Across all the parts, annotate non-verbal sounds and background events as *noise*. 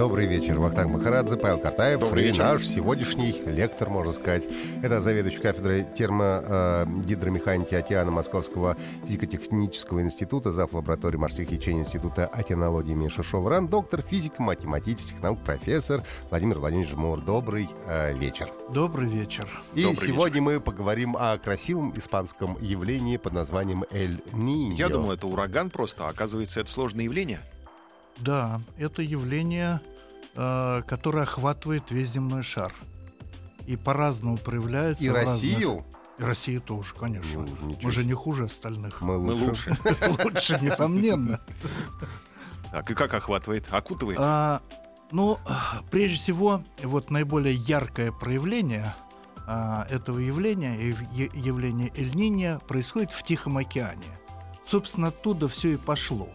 Добрый вечер. Вахтанг Махарадзе, Павел Картаев Добрый и вечер. наш сегодняшний лектор, можно сказать. Это заведующий кафедрой термогидромеханики океана Московского физико-технического института, зав. лаборатории морских течений Института океанологии имени Шишова-Ран, доктор физико-математических наук, профессор Владимир Владимирович Мур. Добрый э, вечер. Добрый вечер. И Добрый сегодня мы поговорим о красивом испанском явлении под названием Эль Ниньо. Я думал, это ураган просто, а оказывается, это сложное явление. Да, это явление, э, которое охватывает весь земной шар. И по-разному проявляется. И в разных- Россию И Россию тоже, конечно. Ну, Мы же не хуже остальных. мы лучше. лучше. *laughs* Несомненно. *laughs* Так, и как охватывает? Окутывает? А, ну, прежде всего, вот наиболее яркое проявление а, этого явления, явление Эль-Ниньо, происходит в Тихом океане. Собственно, оттуда все и пошло.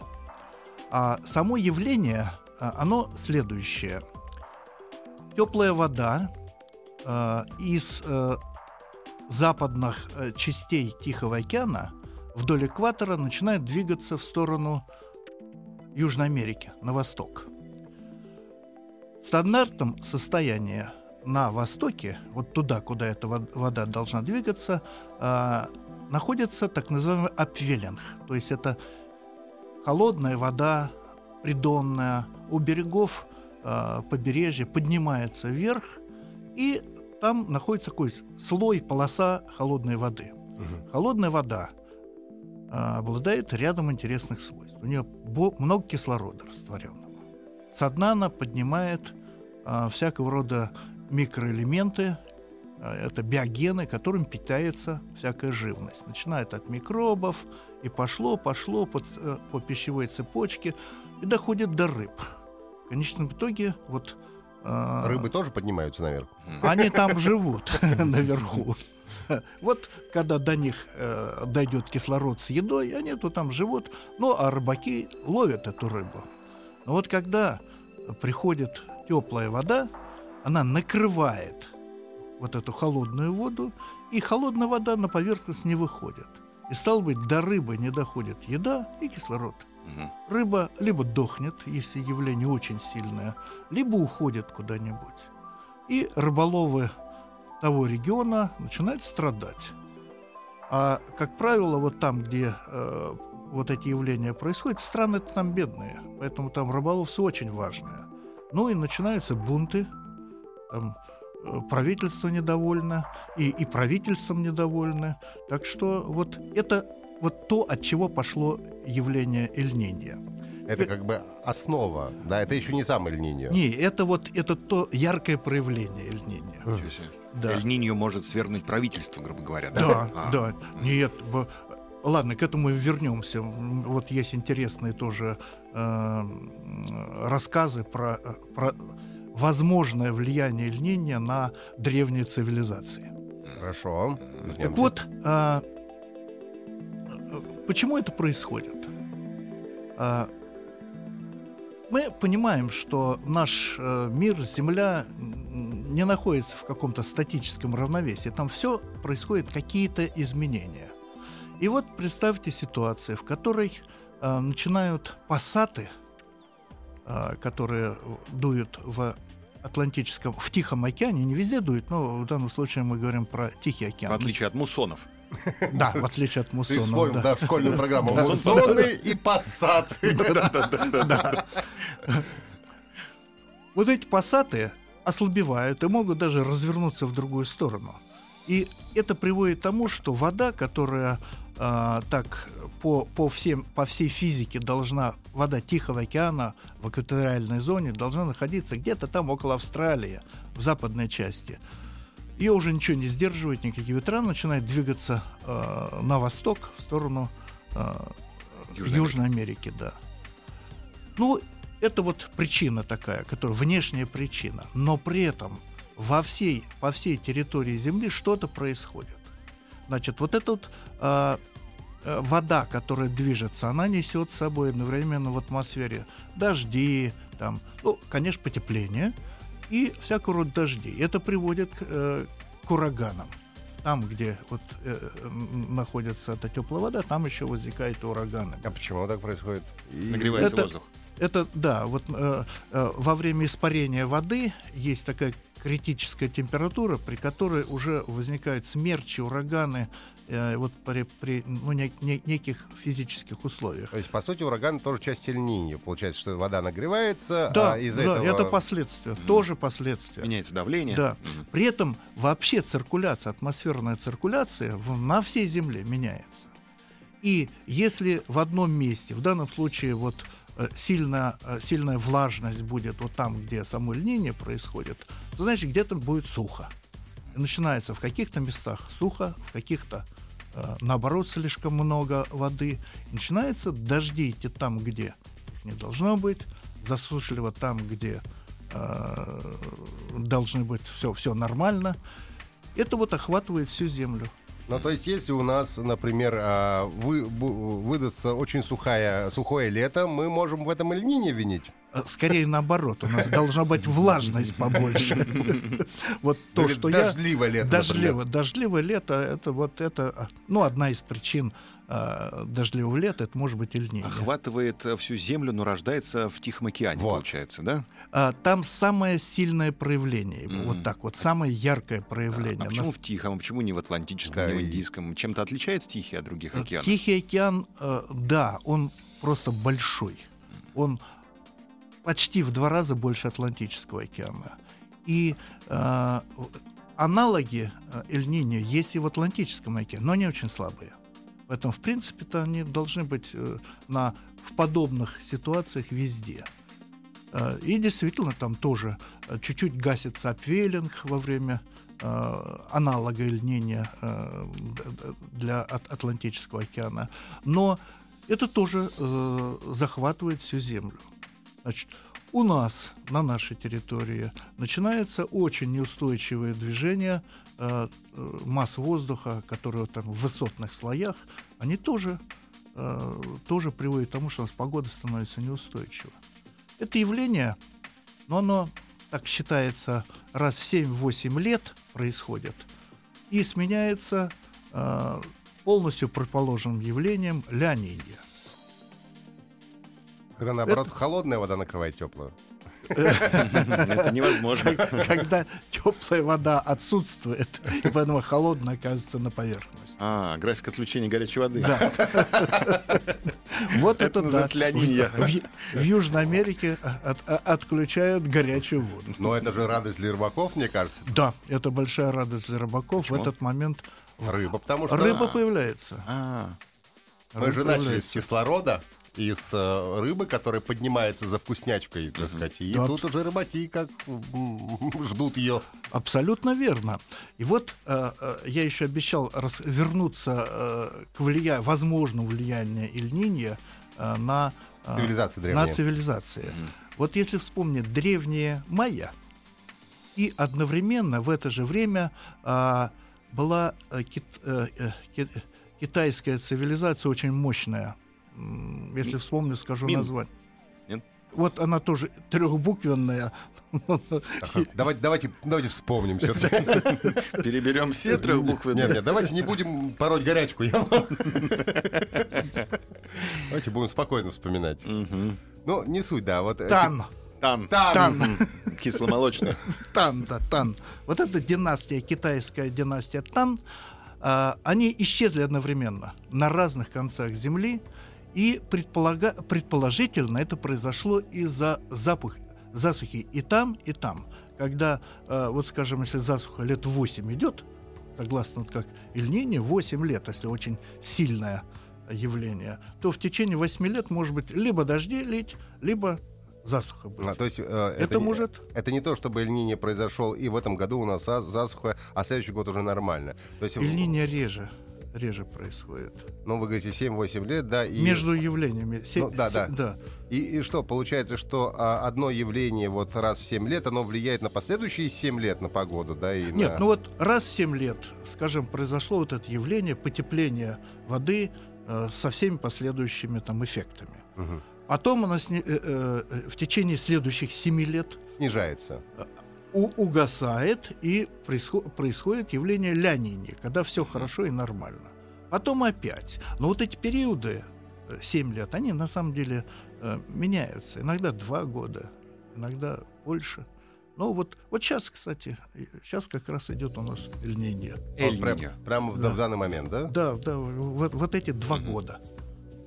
А само явление, а, оно следующее. Теплая вода а, из э, западных э, частей Тихого океана вдоль экватора начинает двигаться в сторону Южной Америки, на восток. В стандартном состоянии на востоке, вот туда, куда эта вод- вода должна двигаться, а, находится так называемый апвелинг. То есть это холодная вода, придонная, у берегов а, побережья поднимается вверх, и там находится такой слой, полоса холодной воды. Мгм. Холодная вода а, обладает рядом интересных свойств. У нее много кислорода растворенного. Со дна она поднимает а, всякого рода микроэлементы, это биогены, которым питается всякая живность. Начинает от микробов, и пошло, пошло по, ц- э, по пищевой цепочке, и доходит до рыб. В конечном итоге вот... а, Рыбы тоже поднимаются наверх. *laughs* они там живут *laughs* наверху. Вот когда до них э, дойдет кислород с едой, они то там живут. Ну, а рыбаки ловят эту рыбу. Но вот когда приходит теплая вода, она накрывает вот эту холодную воду, и холодная вода на поверхность не выходит. И стало быть, до рыбы не доходит еда и кислород. Рыба либо дохнет, если явление очень сильное, либо уходит куда-нибудь. И рыболовы того региона начинают страдать. А, как правило, вот там, где э, вот эти явления происходят, страны там бедные, поэтому там рыболовство очень важное. Ну и начинаются бунты, там, правительство недовольно, и, и правительством недовольны. Так что вот это вот то, от чего пошло явление Эль-Ниньо. Это как бы основа, да, это еще не сам Эль Ниньо. Не, это вот это то яркое проявление Эль-Ниньо. Да. Эль-Ниньо может свергнуть правительство, грубо говоря, да? Да, А. да. Нет, б- ладно, к этому вернемся. Вот есть интересные тоже э, рассказы про, э, про возможное влияние Эль-Ниньо на древние цивилизации. Хорошо. Так вот, а, почему это происходит? А, мы понимаем, что наш э, мир, Земля не находится в каком-то статическом равновесии. Там все происходит какие-то изменения. И вот представьте ситуацию, в которой э, начинают пассаты, э, которые дуют в Атлантическом, в Тихом океане, не везде дуют, но в данном случае мы говорим про Тихий океан. В отличие от муссонов. *laughs* Да, в отличие от Ты муссонов. вспомнил, да. да, школьную программу. Муссоны и пассаты. *laughs* Да. Вот эти пассаты ослабевают и могут даже развернуться в другую сторону. И это приводит к тому, что вода, которая а, так по, по, всем, по всей физике должна, вода Тихого океана в экваториальной зоне должна находиться где-то там около Австралии, в западной части. Ее уже ничего не сдерживает, никакие ветра начинают двигаться а, на восток, в сторону а, Южной Южной, Америки, да. Ну, это вот причина такая, которая внешняя причина. Но при этом во всей, по всей территории Земли что-то происходит. Значит, вот это вот а, э, вода, которая движется, она несет с собой одновременно в атмосфере дожди, там, ну, конечно, потепление и всякого рода дожди. Это приводит к, э, к ураганам. Там, где вот э, находится эта теплая вода, там еще возникают ураганы. А почему так происходит? И... Нагревается это, воздух. Это да, вот э, э, во время испарения воды есть такая критическая температура, при которой уже возникают смерчи, ураганы, э, вот при, при ну, не, не, неких физических условиях. То есть, по сути, ураган тоже часть эль Получается, что вода нагревается, да, а из-за да, этого... это последствия, mm. тоже последствия. Меняется давление. Да. Mm. При этом вообще циркуляция, атмосферная циркуляция в, на всей Земле меняется. И если в одном месте, в данном случае вот Э, сильно, э, сильная влажность будет вот там, где само льнение происходит, то значит где-то будет сухо. Начинается в каких-то местах сухо, в каких-то э, наоборот слишком много воды. начинается дожди идти там, где не должно быть, засушливо там, где э, должны быть все, все нормально. Это вот охватывает всю землю. Ну, то есть, если у нас, например, а, вы, выдастся очень сухая, сухое лето, мы можем в этом льнине винить? Э, скорее наоборот, у нас должна быть влажность побольше. *laughs* Вот то, что я... Дождливое лето, Дождливое, дождливое лето, это вот это, а, ну, одна из причин э, дождливого лета, это может быть льнение. Охватывает э, всю землю, но рождается в Тихом океане, вот. получается, да? А, там самое сильное проявление, mm-hmm. вот так вот, самое яркое проявление. А, а почему Нас... в Тихом, а почему не в Атлантическом, да, не в Индийском? Чем-то отличается Тихий от других океанов? Тихий океан, э, да, он просто большой. Он почти в два раза больше Атлантического океана. И э, аналоги э, Эль-Ниньо есть и в Атлантическом океане, но они очень слабые. Поэтому, в принципе-то, они должны быть э, на, в подобных ситуациях везде. Э, и действительно, там тоже э, чуть-чуть гасится апвелинг во время э, аналога льнения э, для Атлантического океана. Но это тоже захватывает всю Землю. Значит, у нас на нашей территории начинается очень неустойчивое движение э, э, масс воздуха, которые там в высотных слоях, они тоже, э, тоже приводят к тому, что у нас погода становится неустойчива. Это явление, но оно, так считается, раз в 7-8 лет происходит и сменяется э, полностью предположенным явлением ля -Нинья. Когда, наоборот, это... холодная вода накрывает теплую. Это невозможно. *laughs* Когда теплая вода отсутствует, и поэтому холодная оказывается на поверхности. А, график отключения горячей воды. Да. Вот это да. В Южной Америке отключают горячую воду. Но это же радость для рыбаков, мне кажется. Да, это большая радость для рыбаков. В этот момент рыба, потому что рыба появляется. А. Мы же начали с кислорода, из э, рыбы, которая поднимается за вкуснячкой, так сказать. И да. тут уже рыбаки как *laughs* ждут ее. Абсолютно верно. И вот э, э, я еще обещал раз, вернуться э, к влия... возможному влиянию Ильнинья э, на, э, цивилизации на цивилизации. Mm-hmm. Вот если вспомнить древние майя, и одновременно в это же время э, была э, кит, э, э, китайская цивилизация очень мощная если вспомню, скажу Мин. название. Нет? Вот она тоже трехбуквенная. Давайте, давайте, давайте вспомним *laughs* все Переберем все трехбуквенные. Нет, нет, давайте не будем пороть горячку. *laughs* Давайте будем спокойно вспоминать. Ну, не суть, да. Вот Тан. Тан. Тан. Кисломолочный. *laughs* Тан, да, Тан. Вот эта династия, китайская династия Тан, а, они исчезли одновременно на разных концах Земли. И предполага... предположительно это произошло из-за запах... засухи и там, и там. Когда, э, вот скажем, если засуха лет 8 идет, согласно вот как Ильнине, 8 лет, если очень сильное явление, то в течение 8 лет может быть либо дожди лить, либо засуха быть. А, то есть, э, это, это может... Это не то, чтобы Эльнине произошел, и в этом году у нас засуха, а следующий год уже нормально. То есть... Эльнине реже реже происходит. Ну, вы говорите 7-8 лет, да? И... Между явлениями. 7, ну, да, 7, да. да. И, и что, получается, что а, одно явление вот раз в 7 лет, оно влияет на последующие 7 лет на погоду, да? И Нет, на... ну вот раз в 7 лет, скажем, произошло вот это явление, потепление воды, э, со всеми последующими там эффектами. Мгм. Потом она сни- э, э, в течение следующих семи лет Снижается. У- угасает и происхо- происходит явление лянини, когда все хорошо и нормально. Потом опять. Но вот эти периоды, 7 лет, они на самом деле э, меняются. Иногда 2 года, иногда больше. Ну вот, вот сейчас, кстати, сейчас как раз идет у нас льнение. Эль Вот прям- Ниньо. Прямо в, Да. в данный момент, да? Да, да, вот, вот эти два Мгм. года.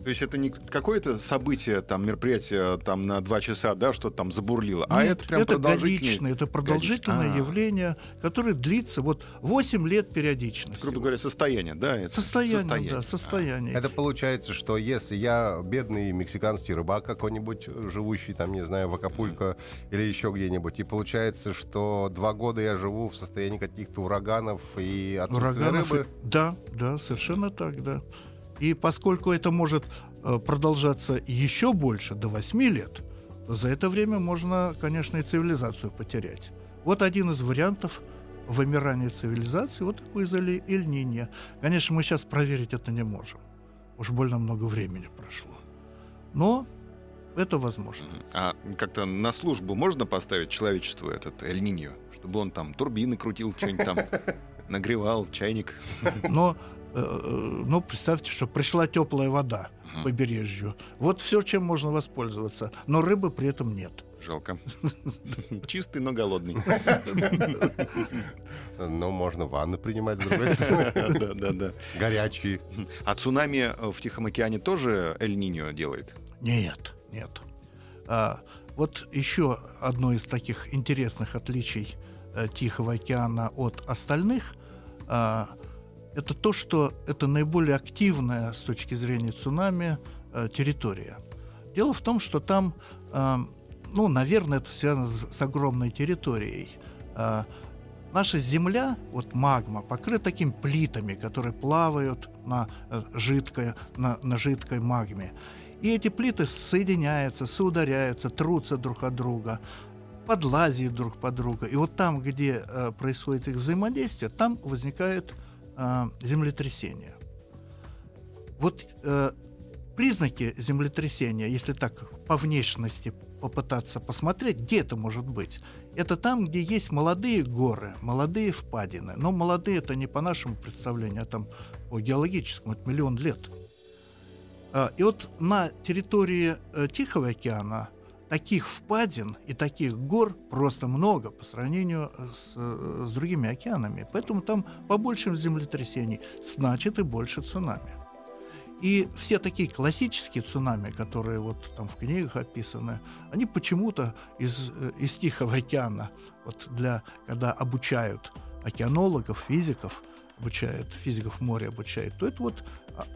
То есть это не какое-то событие, там, мероприятие там на два часа, да, что там забурлило, а Нет, это прям это продолжительный... годичное, это продолжительное А. явление, которое длится вот 8 лет периодичности. грубо говоря, состояние, да? это Состояние, да, А. состояние. Это получается, что если я бедный мексиканский рыбак какой-нибудь, живущий там, не знаю, в Акапулько или еще где-нибудь, и получается, что два года я живу в состоянии каких-то ураганов и отсутствия Ураганов рыбы. и- Да, да, совершенно так, да. И поскольку это может э, продолжаться еще больше, до 8 лет, то за это время можно, конечно, и цивилизацию потерять. Вот один из вариантов вымирания цивилизации, вот такой из Эль- Эль-Ниньо. Конечно, мы сейчас проверить это не можем. Уж больно много времени прошло. Но это возможно. А как-то на службу можно поставить человечеству этот Эль Ниньо, чтобы он там турбины крутил, что-нибудь там *laughs* нагревал, чайник? Но, э, э, но представьте, что пришла теплая вода к Мгм. побережью. Вот все, чем можно воспользоваться. Но рыбы при этом нет. Жалко. *laughs* Чистый, но голодный. Но можно ванны принимать, с другой *laughs* стороны. Да, да, да. Горячие. А цунами в Тихом океане тоже Эль Ниньо делает? Нет, нет. А, вот еще одно из таких интересных отличий э, Тихого океана от остальных а, это то, что это наиболее активная с точки зрения цунами э, территория. Дело в том, что там, а, ну, наверное, это связано с, огромной территорией. А, наша Земля, вот магма, покрыта такими плитами, которые плавают на э, жидкой, на, на жидкой магме. И эти плиты соединяются, соударяются, трутся друг от друга, подлазят друг под друга. И вот там, где э, происходит их взаимодействие, там возникает э, землетрясение. Вот э, признаки землетрясения, если так по внешности попытаться посмотреть, где это может быть, это там, где есть молодые горы, молодые впадины. Но молодые это не по нашему представлению, а там по геологическому, это миллион лет. А, И вот на территории э, Тихого океана таких впадин и таких гор просто много по сравнению с, э, с другими океанами. Поэтому там побольше землетрясений, значит и больше цунами. И все такие классические цунами, которые вот там в книгах описаны, они почему-то из, э, из Тихого океана, вот для, когда обучают океанологов, физиков, обучают, физиков моря обучают, то это вот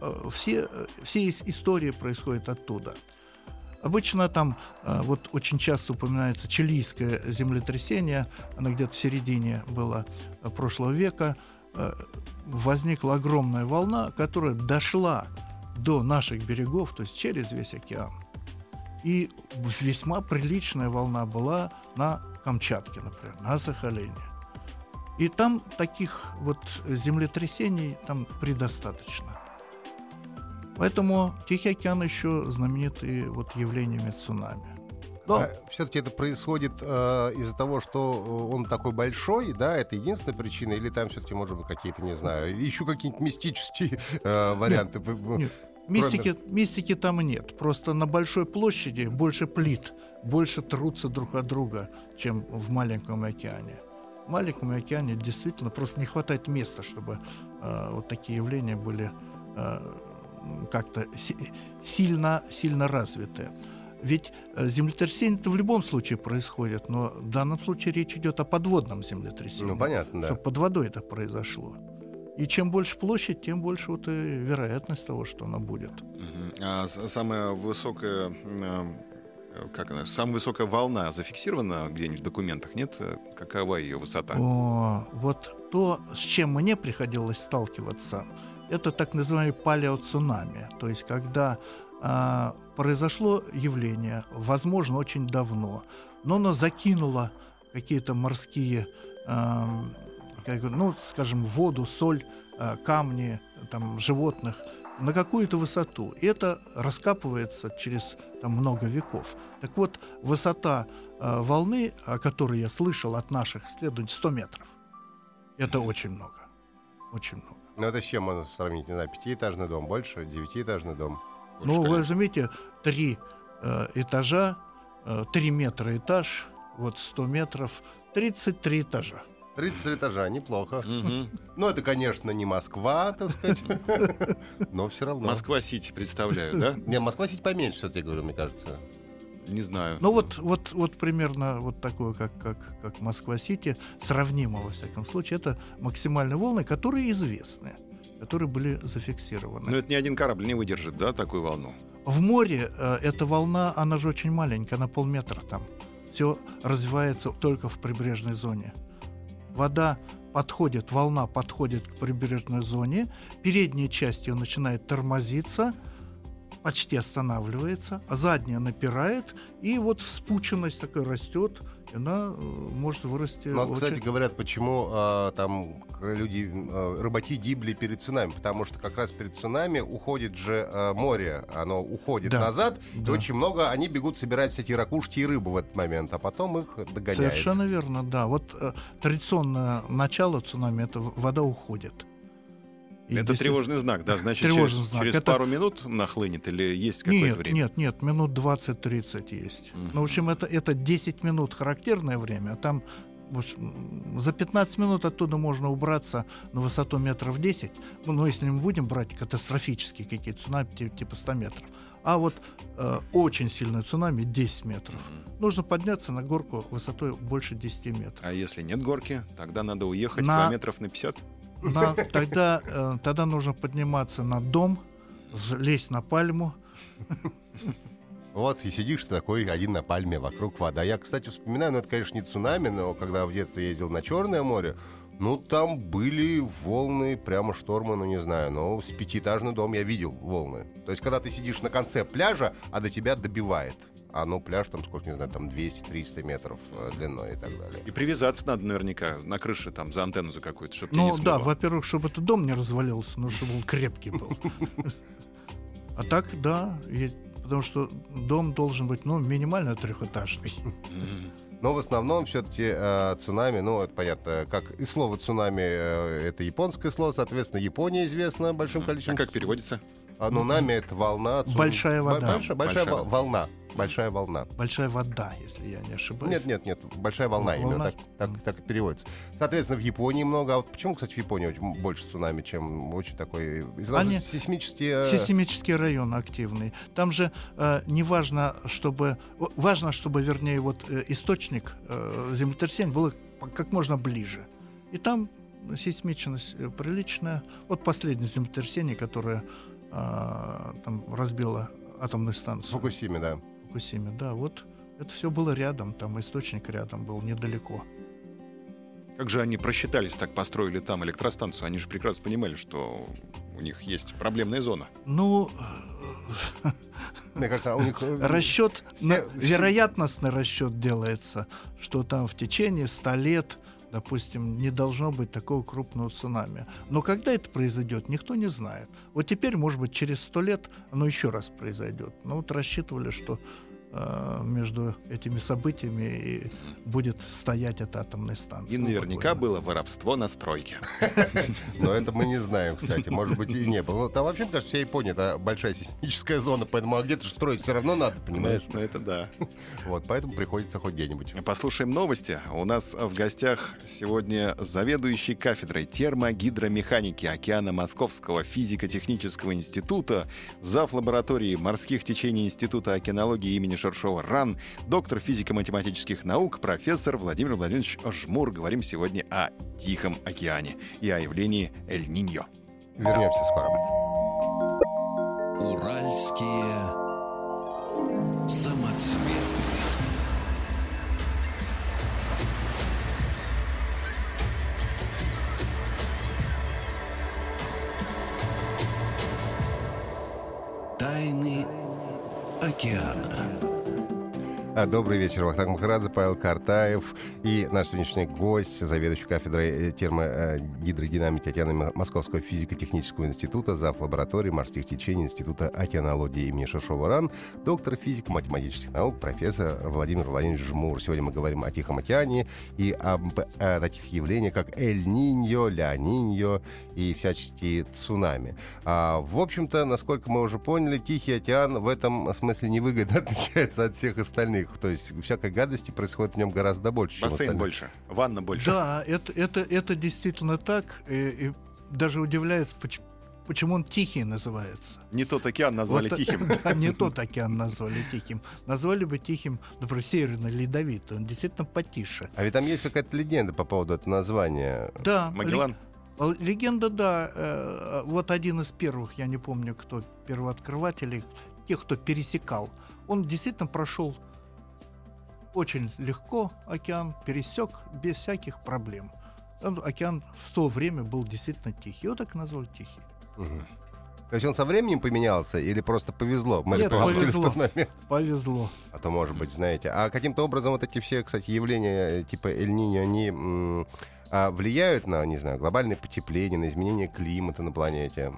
а, все, э, все ис- истории происходят оттуда. Обычно там а, вот очень часто упоминается чилийское землетрясение, оно где-то в середине было а, прошлого века. А, Возникла огромная волна, которая дошла до наших берегов, то есть через весь океан. И весьма приличная волна была на Камчатке, например, на Сахалине. И там таких вот землетрясений там предостаточно. Поэтому Тихий океан еще знаменит и вот явлениями цунами. Но все-таки это происходит э, из-за того, что он такой большой, да, это единственная причина, или там все-таки, может быть, какие-то, не знаю, еще какие-нибудь мистические э, варианты? нет, мистики, мистики там нет. Просто на большой площади больше плит, больше трутся друг от друга, чем в маленьком океане. В маленьком океане действительно просто не хватает места, чтобы э, вот такие явления были э, как-то си- сильно, сильно развиты. Ведь э, землетрясение это в любом случае происходит, но в данном случае речь идет о подводном землетрясении. Ну, понятно, да. Что под водой это произошло. И чем больше площадь, тем больше вот и вероятность того, что она будет. А самая высокая, э, как она, самая высокая волна зафиксирована где-нибудь в документах, нет? Э, Какова ее высота? О, вот то, с чем мне приходилось сталкиваться, это так называемый палеоцунами. То есть, когда а, произошло явление, возможно, очень давно, но оно закинуло какие-то морские, ам, как ну, скажем, воду, соль, а, камни, там, животных на какую-то высоту. И это раскапывается через там, много веков. Так вот, высота э, волны, о которой я слышал от наших исследователей, 100 метров. Это очень много. Очень много. Ну, это с чем можно сравнить? Не знаю, пятиэтажный дом больше, девятиэтажный дом? Больше, ну, вы заметите, три э, этажа, э, 3 метра этаж, вот 100 метров, 33 этажа. 33 этажа, неплохо. Мгм. Ну, это, конечно, не Москва, так сказать, *laughs* но все равно. Москва-Сити представляю, да? Не, Москва-Сити поменьше, все-таки говорю, мне кажется. Не знаю. Ну вот, вот, вот примерно вот такое, как, как, как Москва-Сити, сравнимо во всяком случае, это максимальные волны, которые известны, которые были зафиксированы. Но это ни один корабль не выдержит, да, такую волну? В море э, эта волна, она же очень маленькая, на полметра там. Все развивается только в прибрежной зоне. Вода подходит, волна подходит к прибрежной зоне, передняя часть ее начинает тормозиться, почти останавливается, а задняя напирает, и вот вспученность такая растет, и она э, может вырасти. Ну, вот, кстати, говорят, почему а, там люди, а, рыбаки гибли перед цунами, потому что как раз перед цунами уходит же а, море, оно уходит Да, назад, и да. очень много, они бегут собирать всякие ракушки и рыбу в этот момент, а потом их догоняет. Совершенно верно, да. Вот э, традиционное начало цунами это вода уходит. Это если- тревожный знак, да? Значит, Тревожный через, знак. через Это- пару минут нахлынет или есть какое-то Нет, время? нет, нет, минут 20-30 есть. Мгм. Ну, в общем, это, это 10 минут характерное время, а там за 15 минут оттуда можно убраться на высоту метров 10. Ну, но если мы будем брать катастрофические какие-то цунами, ти- типа 100 метров. А вот э, очень сильное цунами 10 метров. Мгм. Нужно подняться на горку высотой больше 10 метров. А если нет горки, тогда надо уехать На- километров на 50? На- тогда, э, тогда нужно подниматься на дом, лезть на пальму. Вот, и сидишь такой один на пальме, вокруг вода. Я, кстати, вспоминаю, ну это, конечно, не цунами, но когда в детстве ездил на Черное море, ну там были волны, прямо штормы, ну не знаю, но с пятиэтажный дом я видел волны. То есть, когда ты сидишь на конце пляжа, а до тебя добивает. А ну пляж там сколько, не знаю, там 200-300 метров э, длиной и так далее. И привязаться надо наверняка на крыше, там, за антенну за какую-то, чтобы Ну да, во-первых, чтобы этот дом не развалился, нужно, чтобы он крепкий был. *laughs* А так, да, есть, потому что дом должен быть, ну, минимально трехэтажный. Но в основном все-таки цунами, ну, это понятно, как и слово цунами, э, это японское слово, соответственно, Япония известна большим А количеством. как переводится? А ну, нами это волна. цун- Большая вода. Большая, большая Большая вол- волна. Большая волна. Большая вода, если я не ошибаюсь. Нет, нет, нет, большая волна, именно Волна. так, так, так и переводится. Соответственно, в Японии много. А вот почему, кстати, в Японии больше цунами, чем очень такой Они- сейсмические. э, Сейсмический район активный. Там же э, не важно, чтобы... Важно, чтобы, вернее, вот э, источник э, землетрясения был как можно ближе. И там сейсмичность э, приличная. Вот последнее землетрясение, которое э, там разбило атомную станцию. Фукусиме, да. В Фукусиме, да, вот это все было рядом, там источник рядом был, недалеко. Как же они просчитались, так построили там электростанцию? Они же прекрасно понимали, что у них есть проблемная зона. Ну, Мне кажется, у них... э, *laughs* расчет, все- на- все- вероятностный расчет делается, что там в течение 100 лет, допустим, не должно быть такого крупного цунами. Но когда это произойдет, никто не знает. Вот теперь, может быть, через 100 лет оно еще раз произойдет. Ну вот рассчитывали, что между этими событиями и будет стоять эта атомная станция. И наверняка спокойно. было воровство на стройке. *laughs* Но это мы не знаем, кстати. Может быть, и не было. Там вообще, мне кажется, вся Япония это большая сейсмическая зона, поэтому а где-то же строить все равно надо, понимаешь? Ну, это да. *laughs* Вот, поэтому приходится хоть где-нибудь. Послушаем новости. У нас в гостях сегодня заведующий кафедрой термогидромеханики океана Московского физико-технического института, зав. лаборатории морских течений Института океанологии имени Шершова РАН, доктор физико-математических наук, профессор Владимир Владимирович Жмур. Говорим сегодня о Тихом океане и о явлении Эль-Ниньо. Вернемся скоро. Уральские самоцветы. Тайны океана. А, добрый вечер, Вахтанг Махарадзе, Павел Картаев и наш сегодняшний гость, заведующий кафедрой э, термогидродинамики Океана Московского физико-технического института, зав. лаборатории морских течений Института океанологии имени Шишова-Ран, доктор физико-математических наук, профессор Владимир Владимирович Жмур. Сегодня мы говорим о Тихом океане и об о таких явлениях, как Эль-Ниньо, Ля-Ниньо и всяческие цунами. А, в общем-то, насколько мы уже поняли, Тихий океан в этом смысле невыгодно *laughs* отличается от всех остальных То есть всякой гадости происходит в нем гораздо больше. Бассейн больше, ванна больше. Да, это, это, это действительно так. И, и даже удивляется, почему почему он Тихий называется. Не тот океан назвали вот, Тихим. *laughs* Да, не тот океан назвали Тихим. Назвали бы Тихим, например, Северный Ледовитый. Он действительно потише. А ведь там есть какая-то легенда по поводу этого названия. Да. Магеллан? Легенда, да. Э, вот один из первых, я не помню, кто первооткрывателей, тех, кто пересекал. Он действительно прошел очень легко океан пересек без всяких проблем. Океан в то время был действительно тихий. Его так назвали тихий. Угу. То есть он со временем поменялся или просто повезло? Мы Нет, повезло. В тот момент? Повезло. А то, может быть, знаете. А каким-то образом вот эти все, кстати, явления э, типа Эль-Ниньо, они а влияют на, не знаю, глобальное потепление, на изменение климата на планете?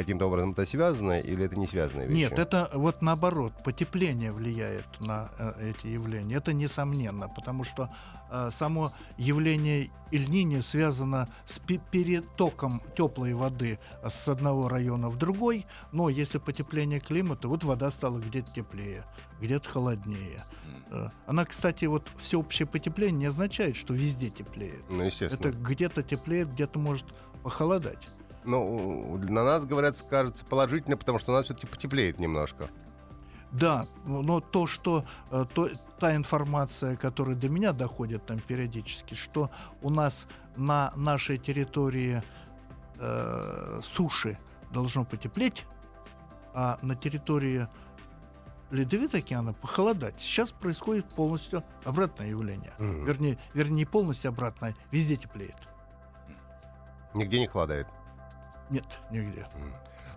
Каким-то образом это связано или это не связано? Нет, это вот наоборот, потепление влияет на э, эти явления. Это несомненно, потому что э, само явление Ильнини связано с перетоком теплой воды с одного района в другой, но если потепление климата, вот вода стала где-то теплее, где-то холоднее. Э, она, кстати, вот всеобщее потепление не означает, что везде теплеет. Ну, естественно. Это где-то теплеет, где-то может похолодать. Ну, на нас, говорят, кажется положительно, потому что у нас все-таки потеплеет немножко. Да, но то, что э, то, та информация, которая до меня доходит там периодически, что у нас на нашей территории э, суши должно потеплеть, а на территории Ледовитого океана похолодать. Сейчас происходит полностью обратное явление. Mm. Вернее, вернее, не полностью обратное, везде теплеет. Нигде не холодает. Нет, нигде.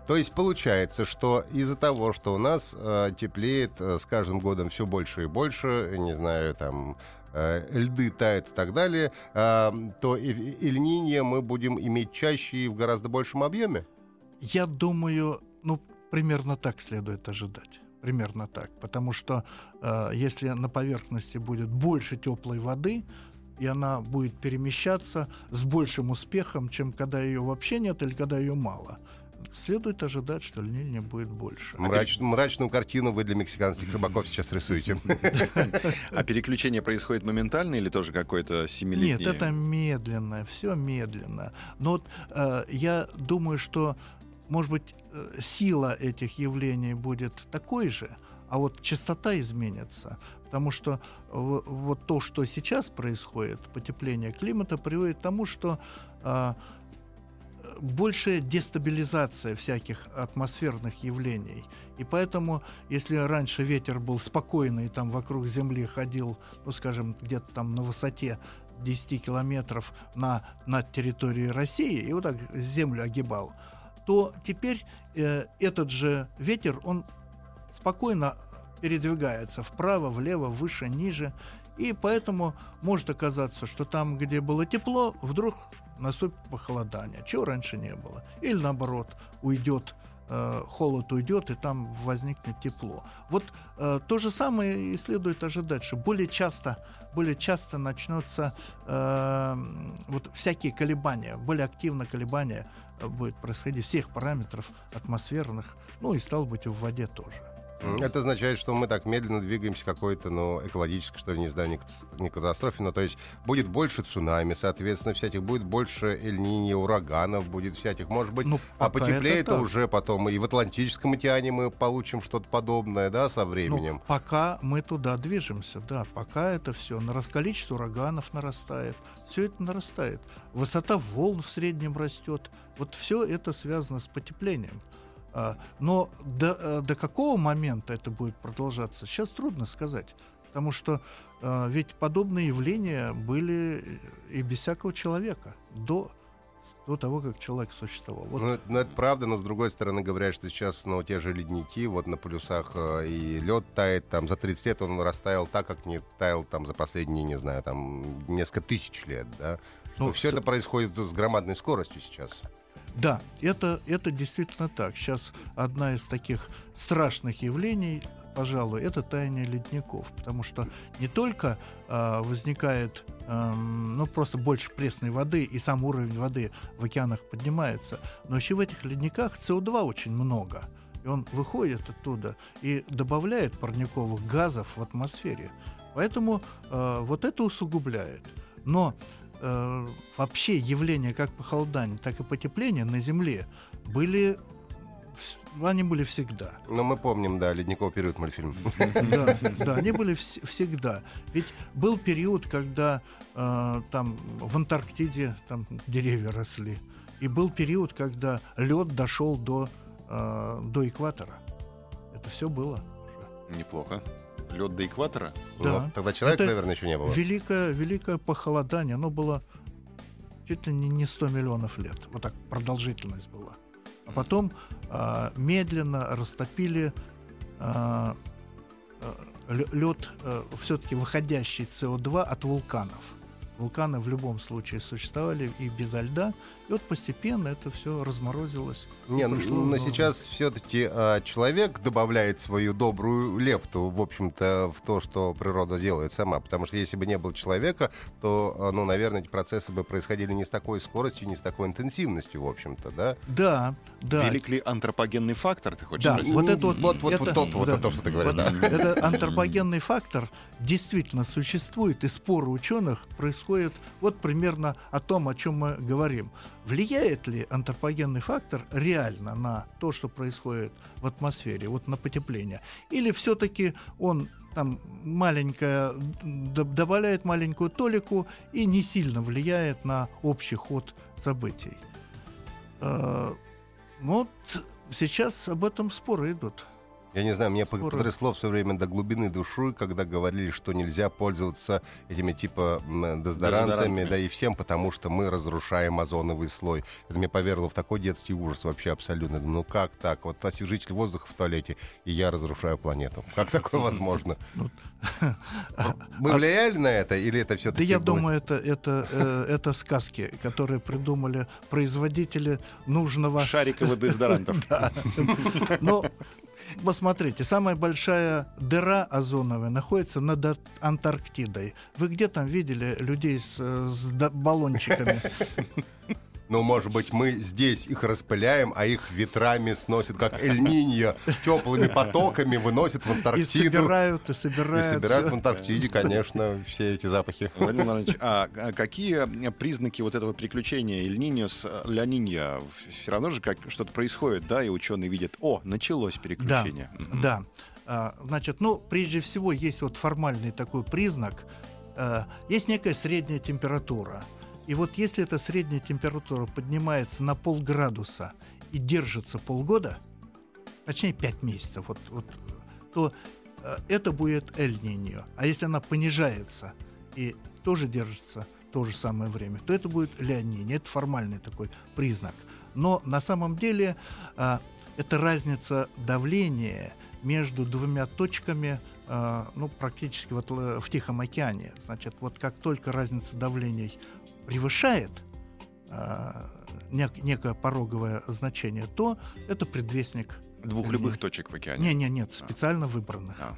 То есть получается, что из-за того, что у нас э, теплеет э, с каждым годом все больше и больше, не знаю, там э, льды тают и так далее, э, то Эльнинье мы будем иметь чаще и в гораздо большем объеме? Я думаю, ну, примерно так следует ожидать. Примерно так. Потому что э, если на поверхности будет больше теплой воды, и она будет перемещаться с большим успехом, чем когда ее вообще нет или когда ее мало. Следует ожидать, что льнения будет больше. Мрач, мрачную картину вы для мексиканских рыбаков сейчас рисуете. А переключение происходит моментально или тоже какое-то семилетнее? Нет, это медленно, все медленно. Но вот э, я думаю, что, может быть, э, сила этих явлений будет такой же, а вот частота изменится. Потому что вот то, что сейчас происходит, потепление климата, приводит к тому, что а, большая дестабилизация всяких атмосферных явлений. И поэтому, если раньше ветер был спокойный, там вокруг Земли ходил, ну, скажем, где-то там на высоте 10 километров на, над территорией России и вот так Землю огибал, то теперь э, этот же ветер, он спокойно передвигается вправо, влево, выше, ниже. И поэтому может оказаться, что там, где было тепло, вдруг наступит похолодание, чего раньше не было. Или наоборот, уйдет э, холод уйдет, и там возникнет тепло. Вот э, то же самое и следует ожидать, что более часто, более часто начнется э, вот всякие колебания, более активно колебания э, будет происходить всех параметров атмосферных, ну и стало быть в воде тоже. Это означает, что мы так медленно двигаемся к какой-то, ну, экологической, что ли, не знаю, не катастрофе, но то есть будет больше цунами, соответственно, всяких, будет больше эльнини, ураганов, будет всяких, может быть, ну, а потеплеет это уже потом, и в Атлантическом океане мы получим что-то подобное, да, со временем. Ну, пока мы туда движемся, да, пока это все, количество ураганов нарастает, все это нарастает, высота волн в среднем растет, вот все это связано с потеплением. А, но до, э, до какого момента это будет продолжаться, сейчас трудно сказать. Потому что а, ведь подобные явления были и без всякого человека до до того, как человек существовал. Вот. Ну, это- ну, это правда, но с другой стороны говорят, что сейчас, ну, те же ледники, вот на полюсах э, и лед тает, там, за 30 лет он растаял так, как не таял там за последние, не знаю, там, несколько тысяч лет, да? Ну, все с- это происходит с громадной скоростью сейчас. Да, это, это действительно так. Сейчас одна из таких страшных явлений, пожалуй, это таяние ледников, потому что не только а, возникает эм, ну, просто больше пресной воды, и сам уровень воды в океанах поднимается, но еще в этих ледниках СО2 очень много. И он выходит оттуда и добавляет парниковых газов в атмосфере. Поэтому э, вот это усугубляет. Но э, вообще явления как похолодание, так и потепление на Земле были, они были всегда. Но мы помним, да, ледниковый период мультфильм. Да, *laughs* да, они были вс- всегда. Ведь был период, когда э, там в Антарктиде там деревья росли, и был период, когда лед дошел до э, до экватора. Это все было. уже. Неплохо. Лед до экватора. Да. Ну, Тогда человека, Это наверное, еще не было. Великое, великое похолодание, оно было чуть ли не не 100 миллионов лет. Вот так продолжительность была. А потом а, медленно растопили а, лед, все-таки выходящий СО2 от вулканов. Вулканы в любом случае существовали и безо льда. И вот постепенно это все разморозилось. Не, ну, пришло но сейчас все-таки человек добавляет свою добрую лепту, в общем-то, в то, что природа делает сама. Потому что если бы не было человека, то, а, ну, наверное, эти процессы бы происходили не с такой скоростью, не с такой интенсивностью, в общем-то, да? Да, да. Велик ли антропогенный фактор, ты хочешь Да, спросить? вот это вот- вот, вот, это- вот тот, вот да. то, что ты говоришь, Вот да. *laughs* Этот антропогенный фактор действительно существует, и споры ученых происходят вот примерно о том, о чем мы говорим. Влияет ли антропогенный фактор реально на то, что происходит в атмосфере, вот на потепление? Или все-таки он там маленькое, д- добавляет маленькую толику и не сильно влияет на общий ход событий? Э, Вот сейчас об этом споры идут. Я не знаю, мне Споры. потрясло все время до глубины души, когда говорили, что нельзя пользоваться этими типа дезодорантами, Дезодорантами. да и всем, потому что мы разрушаем озоновый слой. Это меня повергло в такой детский ужас вообще абсолютно. Ну как так? Вот освежитель воздуха в туалете, и я разрушаю планету. Как такое возможно? *laughs* *laughs* Мы влияли на это, или это Да все-таки я думаю, это, это, э, это сказки, которые придумали производители нужного... Шариковых дезодорантов. *laughs* Но посмотрите, самая большая дыра озоновая находится над Ар- Антарктидой. Вы где там видели людей с, э, с баллончиками? *laughs* Ну, может быть, мы здесь их распыляем, а их ветрами сносит, как *laughs* Эль-Ниньо, теплыми потоками выносит в И Антарктиду. собирают, и И собирают. собирают в Антарктиде, конечно, все эти запахи. Владимир Иванович, а а какие признаки вот этого приключения Эль-Ниньо с э, Ля-Ниньо? Все равно же как что-то происходит, да, и ученые видят, о, началось переключение. Мгм. Да. А, Значит, ну, прежде всего, есть вот формальный такой признак. э, Есть некая средняя температура. И вот если эта средняя температура поднимается на полградуса и держится полгода, точнее 5 месяцев, вот, вот, то э, это будет Эль-Ниньо. А если она понижается и тоже держится то же самое время, то это будет Ля-Ниньо. Это формальный такой признак. Но на самом деле а, это разница давления между двумя точками, а, ну, практически вот л- в Тихом океане. Значит, вот как только разница давлений превышает а, нек- некое пороговое значение, то это предвестник. Двух любых точек в океане. Не, не, нет, специально выбранных. А.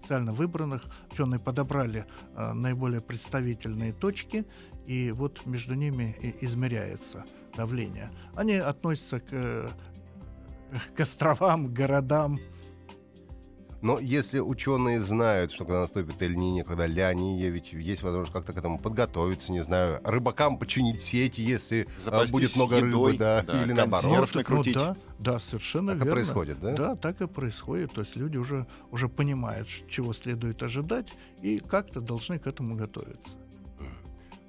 Специально выбранных. Ученые подобрали а, наиболее представительные точки, и вот между ними измеряется давление. Они относятся к, э, к островам, к городам. Но если ученые знают, что когда наступит Эль-Ниньо, когда Ля-Ниньо, ведь есть возможность как-то к этому подготовиться, не знаю, рыбакам починить сети, если а, Запастись будет много едой, рыбы, да, да, или наоборот. накрутить. да, да, совершенно Так и верно. происходит, да? Да, так и происходит. То есть люди уже, уже понимают, чего следует ожидать, и как-то должны к этому готовиться.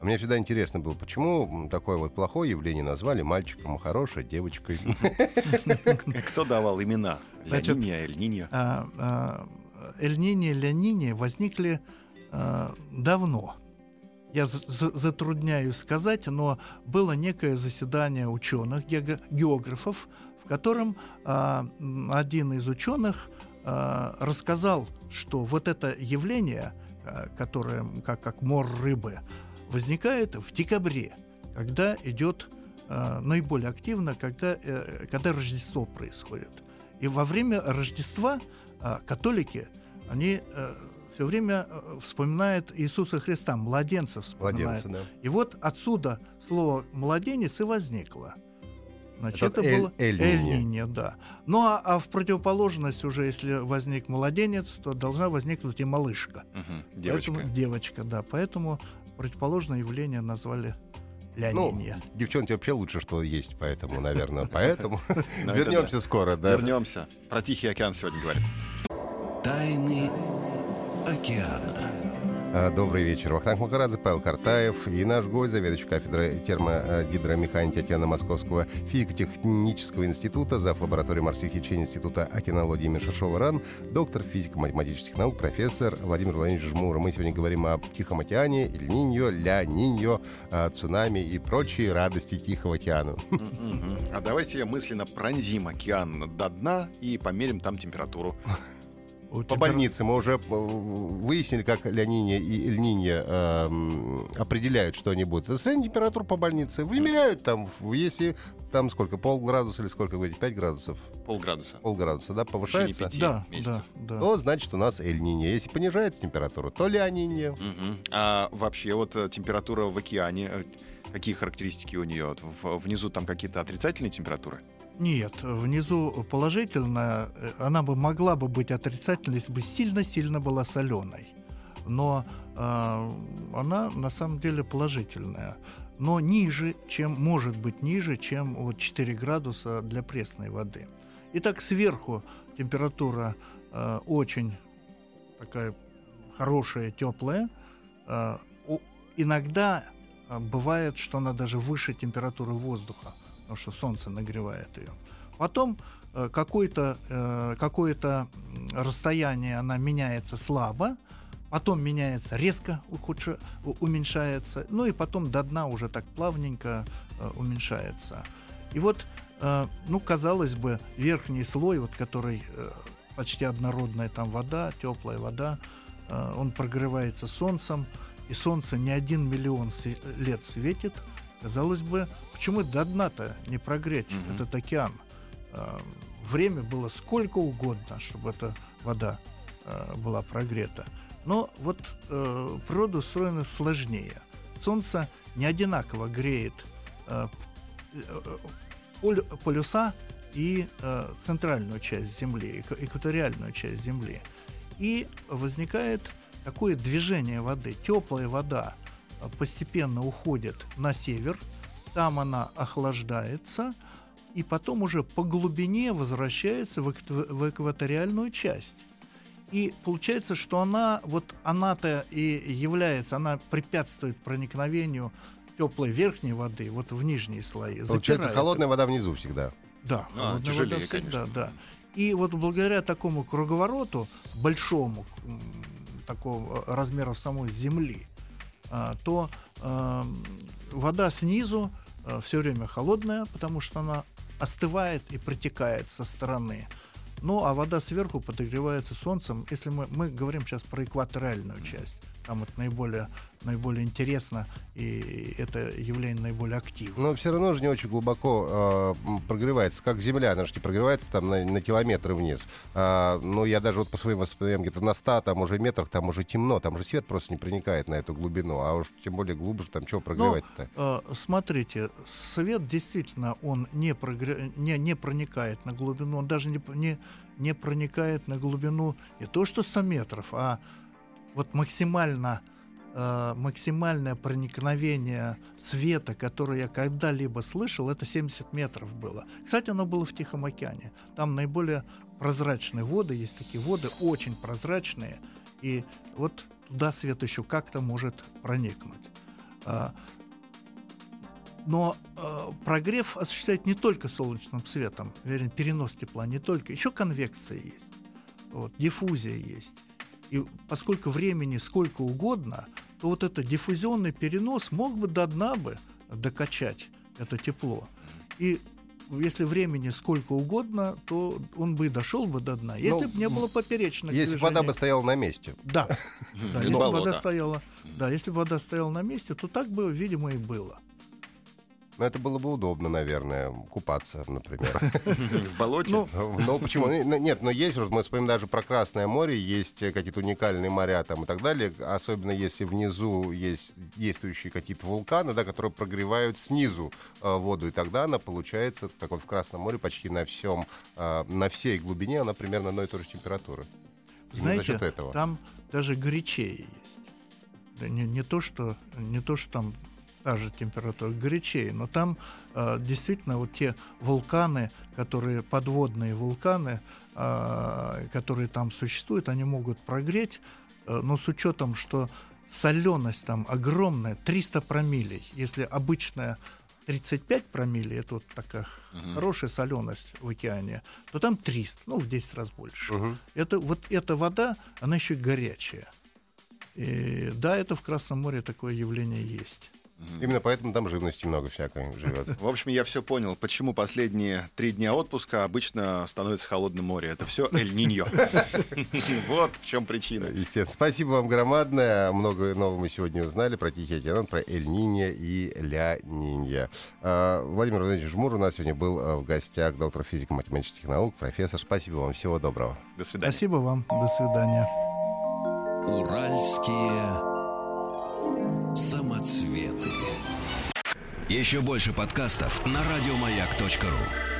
А мне всегда интересно было, почему такое вот плохое явление назвали мальчиком, а хорошее девочкой. *laughs* Кто давал имена? Значит, Ля-Ниньо, Эль-Ниньо. А, а, Эль-Ниньо, Ля-Ниньо возникли давно. я затрудняюсь сказать, но было некое заседание ученых, географов, в котором один из ученых рассказал, что вот это явление, которое как, как мор рыбы, возникает в декабре, когда идет а, наиболее активно, когда, а, когда Рождество происходит. И во время Рождества а, католики, они а, все время э, вспоминает Иисуса Христа, младенца вспоминает. Младенца, да. И вот отсюда слово «младенец» и возникло. Значит, это, это было Эль-Ниньо, да. Ну а, а в противоположность уже, если возник младенец, то должна возникнуть и малышка. Угу, девочка. Поэтому, девочка, да. Поэтому противоположное явление назвали Леонинья. Ну, девчонки вообще лучше, что есть, поэтому, наверное, *laughs* поэтому. Вернемся скоро, да. Вернемся. Про Тихий океан сегодня говорим. Тайны океана. А, добрый вечер. Вахтанг Макарадзе, Павел Картаев и наш гость, заведующий кафедрой термогидромеханики Океана Московского физико-технического института, зав. лаборатории морских течений Института океанологии имени Шашова-РАН, доктор физико-математических наук, профессор Владимир Владимирович Жмур. Мы сегодня говорим о Тихом океане, Иль-Ниньо, Ля-Ниньо, цунами и прочие радости Тихого океана. А давайте мысленно пронзим океан до дна и померим там температуру. *laughs* По больнице мы уже э, выяснили, как Леониния и Эльниния э, определяют, что они будут. Средняя температура по больнице вымеряют там, если там сколько, полградуса или сколько говорите, 5 градусов? Полградуса. Полградуса, да, повышается? Да, да, да. То значит у нас Эльниния. Если понижается температура, то Леониния. Угу. А вообще вот э, температура в океане, э, какие характеристики у нее? Внизу там какие-то отрицательные температуры? Нет, внизу положительная, э, она бы могла бы быть отрицательной, если бы сильно-сильно была соленой. Но э, она на самом деле положительная. Но ниже, чем может быть ниже, чем вот 4 градуса для пресной воды. Итак, сверху температура э, очень такая хорошая, теплая. Э, иногда э, бывает, что она даже выше температуры воздуха потому что солнце нагревает ее. Потом э, какое-то э, какое расстояние она меняется слабо, потом меняется резко, ухудше, уменьшается, ну и потом до дна уже так плавненько э, уменьшается. И вот, ну, казалось бы, верхний слой, вот который почти однородная там вода, теплая вода, он прогревается солнцем, и солнце не один миллион лет светит, Казалось бы, почему до дна-то не прогреть mm-hmm. этот океан? А, время было сколько угодно, чтобы эта вода а, была прогрета. Но вот э, природа устроена сложнее. Солнце не одинаково греет э, полюса и э, центральную часть Земли, экваториальную часть Земли. И возникает такое движение воды. Теплая вода постепенно уходит на север, там она охлаждается, и потом уже по глубине возвращается в, в экваториальную часть. И получается, что она, вот она-то и является, она препятствует проникновению теплой верхней воды вот в нижние слои. Получается, холодная вода внизу всегда. Да, а, холодная тяжелее, вода всегда, конечно. да. И вот благодаря такому круговороту, большому, такого размера самой Земли, то а, вода снизу а, все время холодная, потому что она остывает и протекает со стороны. Ну, а вода сверху подогревается солнцем. Если мы, мы говорим сейчас про экваториальную часть, там это наиболее наиболее интересно, и это явление наиболее активно. Но все равно же не очень глубоко э, прогревается, как Земля, она же не прогревается там на, на километры вниз. А, ну, я даже вот по своим воспоминаниям где-то на 100, там уже метрах, там уже темно, там уже свет просто не проникает на эту глубину, а уж тем более глубже, там чего прогревать-то? Ну, э, смотрите, свет действительно, он не, прогре... не, не проникает на глубину, он даже не, не, не проникает на глубину не то что 100 метров, а вот максимально э, максимальное проникновение света, которое я когда-либо слышал, это 70 метров было. Кстати, оно было в Тихом океане. Там наиболее прозрачные воды, есть такие воды, очень прозрачные, и вот туда свет еще как-то может проникнуть. А, но э, прогрев осуществляет не только солнечным светом, верен, перенос тепла не только, еще конвекция есть, вот, диффузия есть. И поскольку времени сколько угодно, то вот этот диффузионный перенос мог бы до дна бы докачать это тепло. И если времени сколько угодно, то он бы и дошел бы до дна. Если Ну, бы не было поперечных Если бы вода бы стояла на месте. Да, *laughs* да если бы вода стояла, да, если бы вода стояла на месте, то так бы, видимо, и было. Но это было бы удобно, наверное, купаться, например. *laughs* В болоте? Ну, Ну, почему? Ну, Нет, но есть, вот мы вспомним даже про Красное море, есть э, какие-то уникальные моря там и так далее, особенно если внизу есть действующие какие-то вулканы, да, которые прогревают снизу э, воду, и тогда она получается, как вот в Красном море, почти на всем, э, на всей глубине она примерно одной и той же температуры. Знаете, счет этого. там даже горячее есть. Не, не то, что, не то, что там та же температура, горячее, но там э, действительно вот те вулканы, которые, подводные вулканы, э, которые там существуют, они могут прогреть, э, но с учетом, что соленость там огромная, 300 промиллей. Если обычная 35 промиллей, это вот такая Мгм. хорошая соленость в океане, то там 300, ну, в 10 раз больше. Мгм. Это, вот эта вода, она еще горячая. И, да, это в Красном море такое явление есть. Именно поэтому там живности много всякой живет. В общем, я все понял, почему последние три дня отпуска обычно становится холодным море. Это все Эль-Ниньо. *laughs* Вот в чем причина. Естественно. Спасибо вам громадное. Много нового мы сегодня узнали про Тихий океан, про Эль Нинья и Ля Нинья. А, Владимир Владимирович Жмур у нас сегодня был а, в гостях, доктор физико-математических наук, профессор. Спасибо вам. Всего доброго. До свидания. Спасибо вам. До свидания. Уральские самоцветы. Еще больше подкастов на радиомаяк.ру.